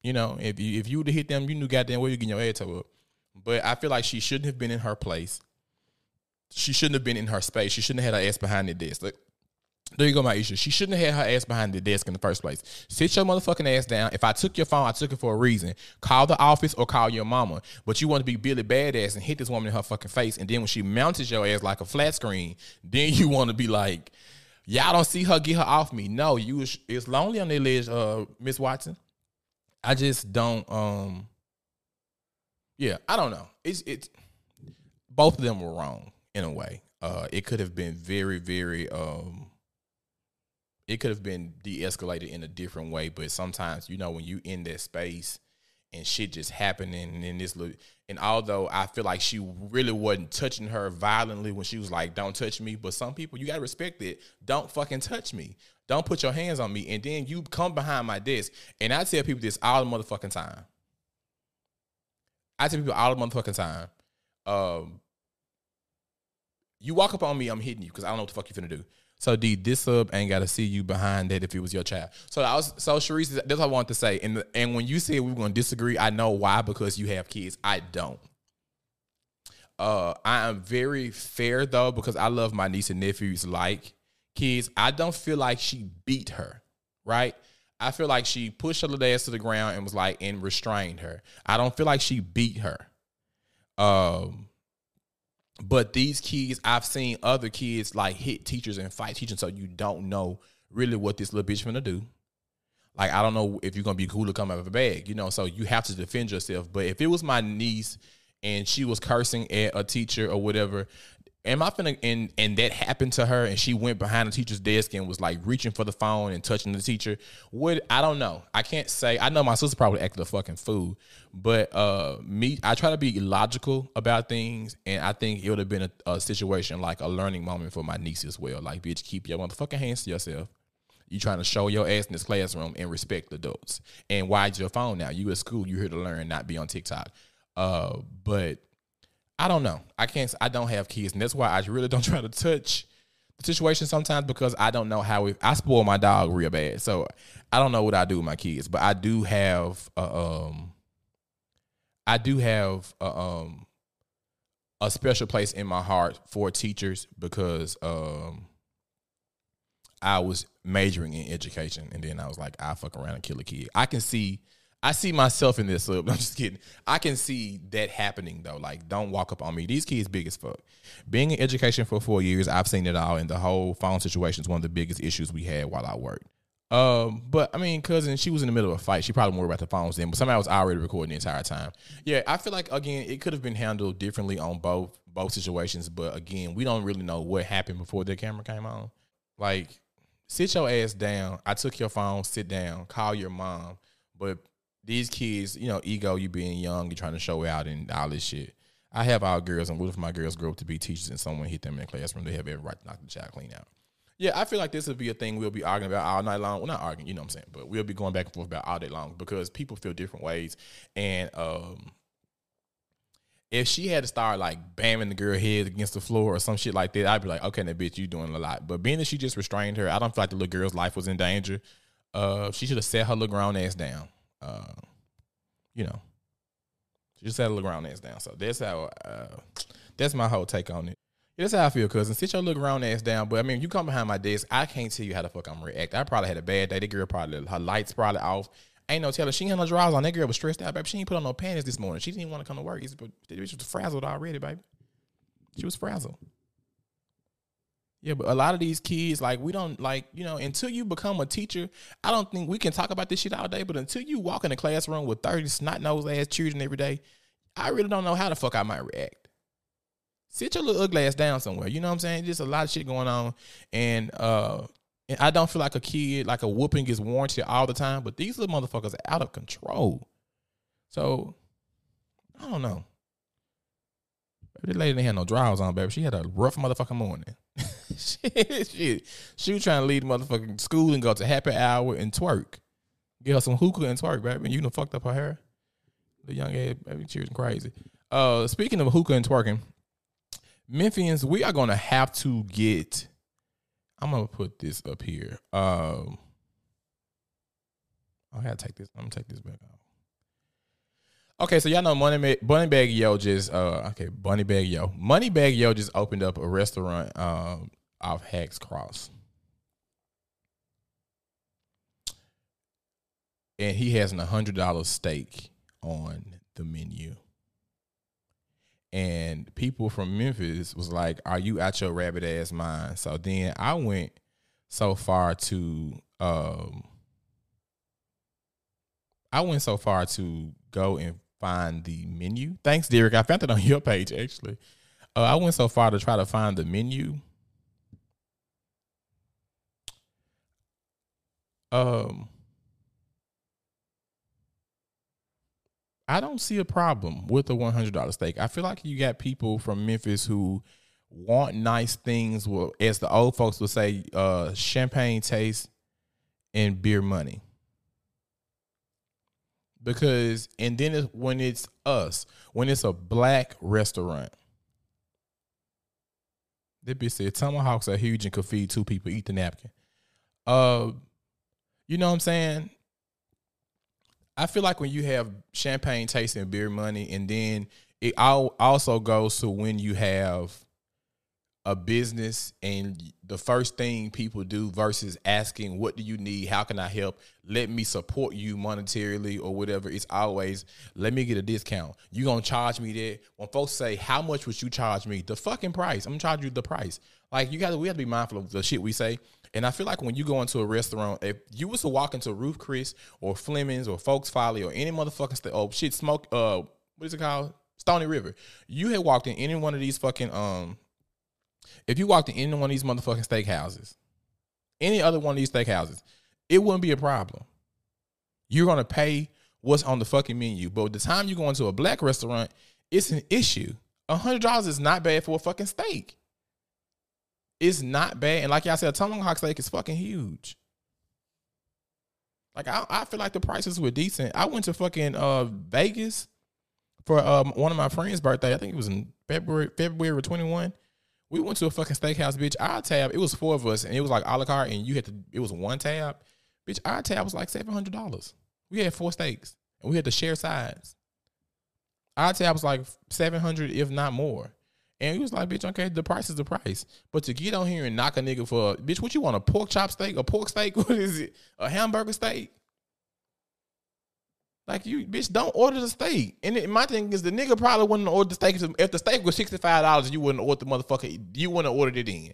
you know, if you if you would have hit them, you knew goddamn well you getting your ass toe up. But I feel like she shouldn't have been in her place. She shouldn't have been in her space. She shouldn't have had her ass behind the desk. Like, there you go, my issue. She shouldn't have had her ass behind the desk in the first place. Sit your motherfucking ass down. If I took your phone, I took it for a reason. Call the office or call your mama. But you want to be Billy Badass and hit this woman in her fucking face. And then when she mounted your ass like a flat screen, then you want to be like, Y'all don't see her get her off me. No, you it's lonely on their ledge, uh, Miss Watson. I just don't um yeah, I don't know. It's it's both of them were wrong in a way. Uh it could have been very, very um it could have been de-escalated in a different way, but sometimes, you know, when you in that space and shit just happening and then this little and although I feel like she really wasn't touching her violently when she was like, Don't touch me, but some people you gotta respect it. Don't fucking touch me. Don't put your hands on me. And then you come behind my desk. And I tell people this all the motherfucking time. I tell people all the motherfucking time. Um, you walk up on me, I'm hitting you because I don't know what the fuck you finna do. So D, this sub ain't gotta see you behind that if it was your child. So I was so Sharice, that's what I want to say. And and when you said we were gonna disagree, I know why because you have kids. I don't. Uh, I am very fair though because I love my niece and nephews like kids. I don't feel like she beat her, right? I feel like she pushed her little ass to the ground and was like and restrained her. I don't feel like she beat her. Um, but these kids, I've seen other kids like hit teachers and fight teachers, so you don't know really what this little bitch gonna do. Like I don't know if you're gonna be cool to come out of a bag, you know. So you have to defend yourself. But if it was my niece and she was cursing at a teacher or whatever, am I finna and and that happened to her and she went behind the teacher's desk and was like reaching for the phone and touching the teacher? Would I don't know. I can't say. I know my sister probably acted a fucking fool, but uh me, I try to be logical about things, and I think it would have been a, a situation like a learning moment for my niece as well. Like, bitch, keep your motherfucking hands to yourself. You trying to show your ass in this classroom and respect adults. And why's your phone now? You at school, you here to learn, not be on TikTok. Uh, but I don't know. I can't. I don't have kids, and that's why I really don't [LAUGHS] try to touch the situation sometimes because I don't know how. It, I spoil my dog real bad, so I don't know what I do with my kids. But I do have. A, um, I do have a, um, a special place in my heart for teachers because um, I was majoring in education, and then I was like, I fuck around and kill a kid. I can see, I see myself in this. I'm just kidding. I can see that happening though. Like, don't walk up on me. These kids big as fuck. Being in education for four years, I've seen it all, and the whole phone situation is one of the biggest issues we had while I worked. Um, but I mean, cousin, she was in the middle of a fight. She probably worried about the phones then, but somebody was already recording the entire time. Yeah, I feel like again, it could have been handled differently on both both situations. But again, we don't really know what happened before the camera came on. Like, sit your ass down. I took your phone, sit down, call your mom. But these kids, you know, ego, you being young, you trying to show out and all this shit. I have our girls, and what if my girls grow up to be teachers and someone hit them in the classroom? They have every right to knock the child clean out. Yeah, I feel like this would be a thing we'll be arguing about all night long. Well, not arguing, you know what I'm saying, but we'll be going back and forth about all day long because people feel different ways. And um, if she had to start like bamming the girl head against the floor or some shit like that, I'd be like, okay, that bitch, you doing a lot. But being that she just restrained her, I don't feel like the little girl's life was in danger. Uh, she should have set her little grown ass down. Uh, you know, she just set her little grown ass down. So that's how. Uh, that's my whole take on it. That's how I feel, cousin. Sit your little grown ass down. But I mean, you come behind my desk, I can't tell you how the fuck I'm react. I probably had a bad day. The girl probably her lights probably off. Ain't no telling. She had no drawers on. That girl was stressed out, baby. She ain't put on no panties this morning. She didn't want to come to work. But she was frazzled already, baby. She was frazzled. Yeah, but a lot of these kids, like, we don't like, you know, until you become a teacher, I don't think we can talk about this shit all day, but until you walk in a classroom with 30 snot nosed ass children every day, I really don't know how the fuck I might react. Sit your little ugly ass down somewhere. You know what I'm saying? Just a lot of shit going on. And uh and I don't feel like a kid, like a whooping is warranted all the time, but these little motherfuckers are out of control. So I don't know. That lady didn't have no drawers on, baby. She had a rough motherfucking morning. [LAUGHS] shit, shit. She was trying to leave the motherfucking school and go to happy hour and twerk. Get her some hookah and twerk, baby. And you done fucked up her hair. The young ass, baby, she was crazy. Uh, speaking of hookah and twerking, Memphians, we are gonna have to get. I'm gonna put this up here. Um, I gotta take this. I'm gonna take this back off. Okay, so y'all know Money Bunny Bag Yo just uh okay Bunny Bag Yo Moneybagg Yo just opened up a restaurant um off Hacks Cross, and he has an hundred dollar steak on the menu. And people from Memphis was like, "Are you out your rabbit ass mind?" So then I went so far to um I went so far to go and find the menu. Thanks, Derek. I found it on [LAUGHS] your page actually. Uh, I went so far to try to find the menu. Um, I don't see a problem with the one hundred dollar steak. I feel like you got people from Memphis who want nice things. Well, as the old folks would say, uh, champagne taste and beer money because and then it's, when it's us, when it's a black restaurant, that be said tomahawks are huge and could feed two people. Eat the napkin. Uh, you know what I'm saying? I feel like when you have champagne tasting beer money, and then it also goes to when you have a business and the first thing people do versus asking what do you need? How can i help? Let me support you monetarily or whatever. It's always let me get a discount. You gonna charge me that? When folks say how much would you charge me? The fucking price. I'm gonna charge you the price. Like you gotta we have to be mindful of the shit we say. And i feel like when you go into a restaurant if you was to walk into Ruth Chris or fleming's or Folk's Folly or any motherfucking st- oh shit smoke uh what is it called? Stony River. You had walked in any one of these fucking um. If you walked in any one of these motherfucking steakhouses, any other one of these steakhouses, it wouldn't be a problem. You're gonna pay what's on the fucking menu, but the time you go into a black restaurant, it's an issue. Hundred dollars is not bad for a fucking steak. It's not bad, and like y'all said, a tomahawk steak is fucking huge. Like I, I feel like the prices were decent. I went to fucking uh Vegas for um one of my friends' birthday. I think it was in February February twenty one. We went to a fucking steakhouse, bitch. Our tab, it was four of us, and it was like a la carte, and you had to. It was one tab, bitch. Our tab was like seven hundred dollars. We had four steaks, and we had to share sides. Our tab was like seven hundred, if not more. And he was like, bitch, okay, the price is the price. But to get on here and knock a nigga for, bitch, what you want, a pork chop steak, a pork steak? [LAUGHS] What is it? A hamburger steak? Like you, bitch, don't order the steak. And it, my thing is, the nigga probably wouldn't order the steak if the steak was sixty five dollars. You wouldn't order the motherfucker. You wouldn't ordered it in.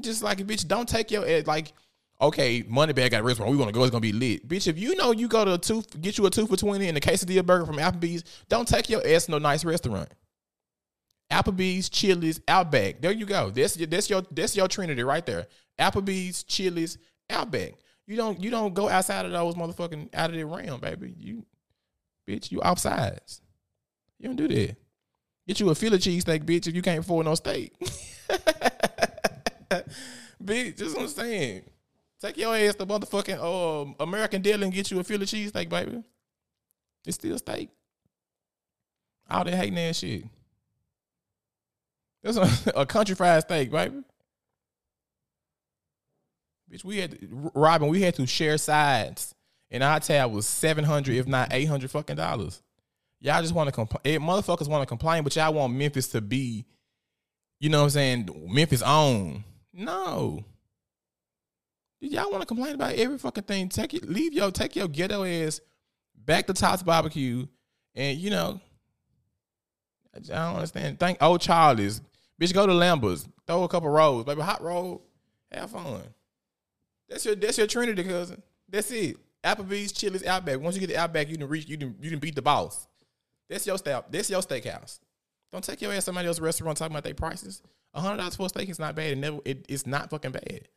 Just like, bitch, don't take your ass like. Okay, money bag at restaurant. We want to go. It's gonna be lit, bitch. If you know you go to a two, get you a two for twenty and a quesadilla burger from Applebee's. Don't take your ass to no nice restaurant. Applebee's, Chili's, Outback. There you go. That's your that's your that's your trinity right there. Applebee's, Chili's, Outback. You don't you don't go outside of those motherfucking out of the realm, baby. You bitch, you outsides. You don't do that. Get you a Philly cheesesteak, bitch, if you can't afford no steak. [LAUGHS] bitch, just what I'm saying. Take your ass to motherfucking um, American Deli and get you a Philly cheesesteak, baby. It's still steak. All that hating ass shit. That's a, [LAUGHS] a country fried steak, baby. Bitch, we had Robin, we had to share sides, and our tab was seven hundred, if not eight hundred, fucking dollars. Y'all just want to complain. Eh, motherfuckers want to complain, but y'all want Memphis to be, you know what I'm saying, Memphis own. No. Y'all want to complain about every fucking thing. Take it, leave your, take your ghetto ass back to Tops Barbecue, and you know, I don't understand. Thank old Charlie's. Bitch, go to Lambert's. Throw a couple rolls, baby. Hot roll. Have fun. That's your that's your Trinity cousin. That's it. Applebee's, Chili's, Outback. Once you get the Outback, you can reach you can you can beat the boss. That's your step. That's your steakhouse. Don't take your ass somebody else's restaurant talking about their prices. Hundred dollars for a steak is not bad. It never it, it's not fucking bad.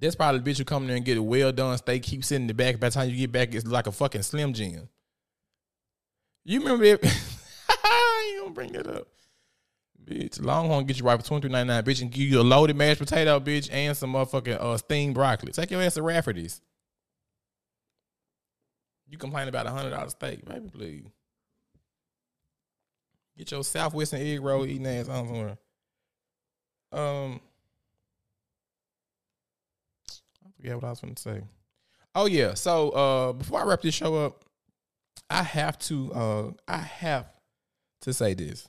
That's probably the bitch who come there and get a well done steak, keep sitting in the back. By the time you get back, it's like a fucking slim jim. You remember? [LAUGHS] I ain't gonna bring that up. Bitch, Longhorn get you right for twenty three ninety nine, bitch, and give you a loaded mashed potato, bitch, and some motherfucking uh, steamed broccoli. Take your ass to Rafferty's. You complain about a hundred dollar steak, baby, please. Get your Southwestern egg roll eating ass on somewhere. Um, I forget what I was going to say. Oh yeah, so uh, before I wrap this show up, I have to uh, I have to say this.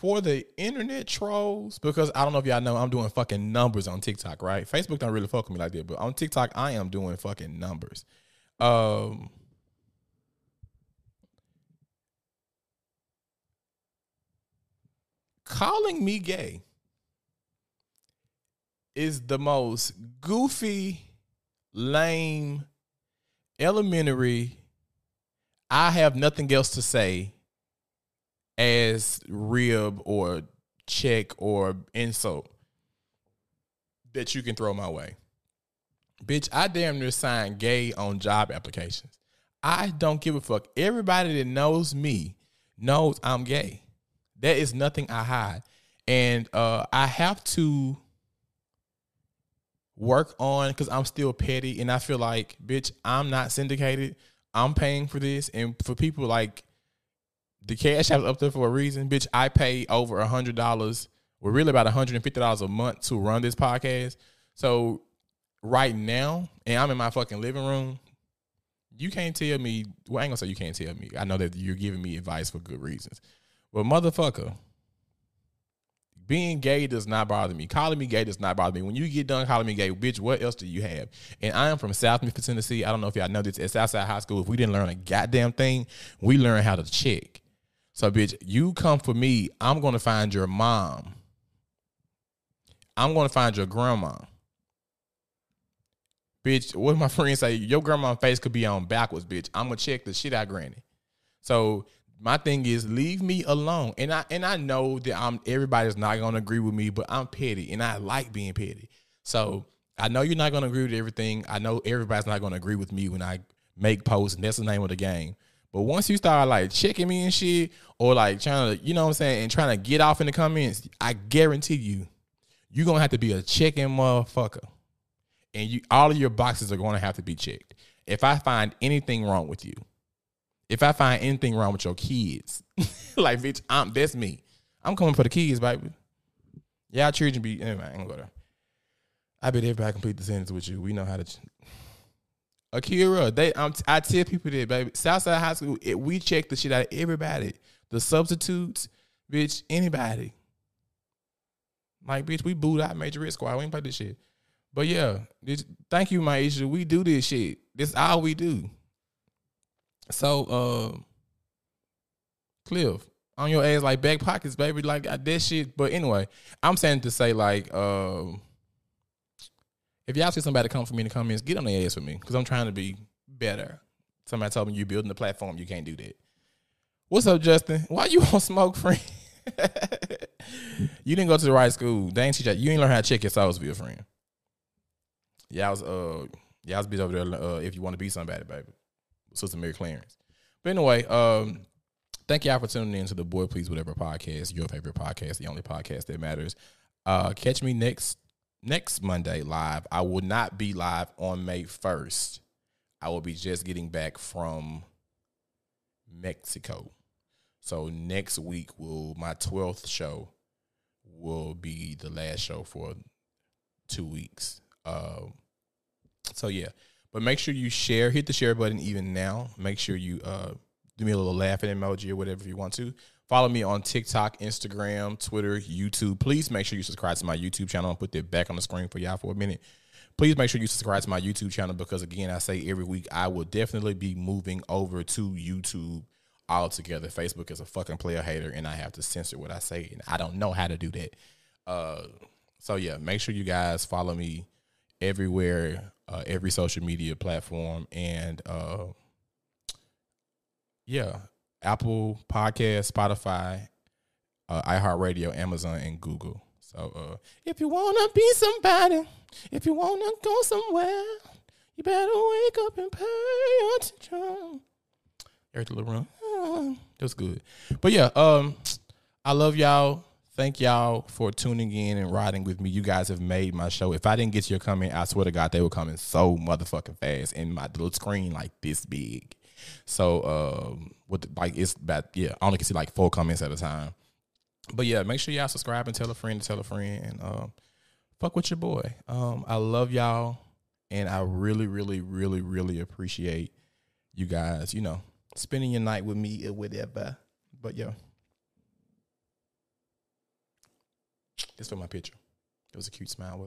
For the internet trolls, because I don't know if y'all know, I'm doing fucking numbers on TikTok, right? Facebook don't really fuck with me like that, but on TikTok, I am doing fucking numbers. Um, calling me gay is the most goofy, lame, elementary. I have nothing else to say as rib or check or insult that you can throw my way. Bitch, I damn near sign gay on job applications. I don't give a fuck. Everybody that knows me knows I'm gay. There is nothing I hide. And uh, I have to work on because I'm still petty and I feel like, bitch, I'm not syndicated. I'm paying for this. And for people like the cash app up there for a reason, bitch. I pay over a hundred dollars, or really about hundred and fifty dollars a month to run this podcast. So right now, and I'm in my fucking living room. You can't tell me. Well, I ain't gonna say you can't tell me. I know that you're giving me advice for good reasons, but motherfucker, being gay does not bother me. Calling me gay does not bother me. When you get done calling me gay, bitch, what else do you have? And I am from South Memphis, Tennessee. I don't know if y'all know this. At Southside High School, if we didn't learn a goddamn thing, we learn how to check. So, bitch, you come for me, I'm going to find your mom. I'm going to find your grandma. bitch. What my [LAUGHS] friends say, your grandma's face could be on backwards, bitch. I'm gonna check the shit out, granny. So my thing is leave me alone. And I and I know that I'm everybody's not gonna agree with me, but I'm petty and I like being petty. So I know you're not gonna agree with everything. I know everybody's not gonna agree with me when I make posts, and that's the name of the game. But once you start like checking me and shit, or like trying to, you know what I'm saying, and trying to get off in the comments, I guarantee you, you're gonna have to be a checking motherfucker. And you all of your boxes are gonna have to be checked. If I find anything wrong with you, if I find anything wrong with your kids, [LAUGHS] like bitch, I'm that's me. I'm coming for the kids, baby. Y'all children be anyway, I ain't gonna go there. I bet everybody complete the sentence with you. We know how to. Akira, they um, I tell people that baby, Southside High School, it, we check the shit out of everybody. The substitutes, bitch, anybody. Like, bitch, we booed out Major Red Squad. We ain't play this shit. But yeah, this, thank you, my Maisha. We do this shit. This all we do. So, uh, Cliff, on your ass like back pockets, baby, like that shit. But anyway, I'm saying to say like, uh, if y'all see somebody come for me in the comments, get on the ass for me because I'm trying to be better. Somebody told me you're building the platform, you can't do that. What's up, Justin? Why you on smoke friend? [LAUGHS] you didn't go to the right school. They ain't teach you. You ain't learn how to check your sauce be a friend. Y'all was uh y'all was busy over there uh, if you want to be somebody, baby. Sister Mary Clarence. But anyway, um, thank y'all for tuning in to the Boy Please Whatever podcast, your favorite podcast, the only podcast that matters. Uh, catch me next next Monday live. I will not be live on May 1st. I will be just getting back from Mexico. So next week will my 12th show will be the last show for two weeks. Um, so yeah, but make sure you share, hit the share button even now. Make sure you uh, do me a little laughing emoji or whatever you want to. Follow me on TikTok, Instagram, Twitter, YouTube. Please make sure you subscribe to my YouTube channel. I'll put that back on the screen for y'all for a minute. Please make sure you subscribe to my YouTube channel because, again, I say every week I will definitely be moving over to YouTube altogether. Facebook is a fucking player hater, and I have to censor what I say, and I don't know how to do that. Uh, so yeah, make sure you guys follow me everywhere, uh, every social media platform, and uh, yeah, Apple Podcast, Spotify, uh, iHeartRadio, Amazon, and Google. So uh, if you wanna be somebody, if you wanna go somewhere, you better wake up and pay attention. Eric LeBron, uh, that's good. But yeah, um, I love y'all. Thank y'all for tuning in and riding with me. You guys have made my show. If I didn't get your comment, I swear to God, they were coming so motherfucking fast in my little screen like this big. So um with like it's bad yeah, I only can see like four comments at a time. But yeah, make sure y'all subscribe and tell a friend to tell a friend and um fuck with your boy. Um I love y'all and I really, really, really, really appreciate you guys, you know, spending your night with me or whatever. But yeah. This for my picture. It was a cute smile.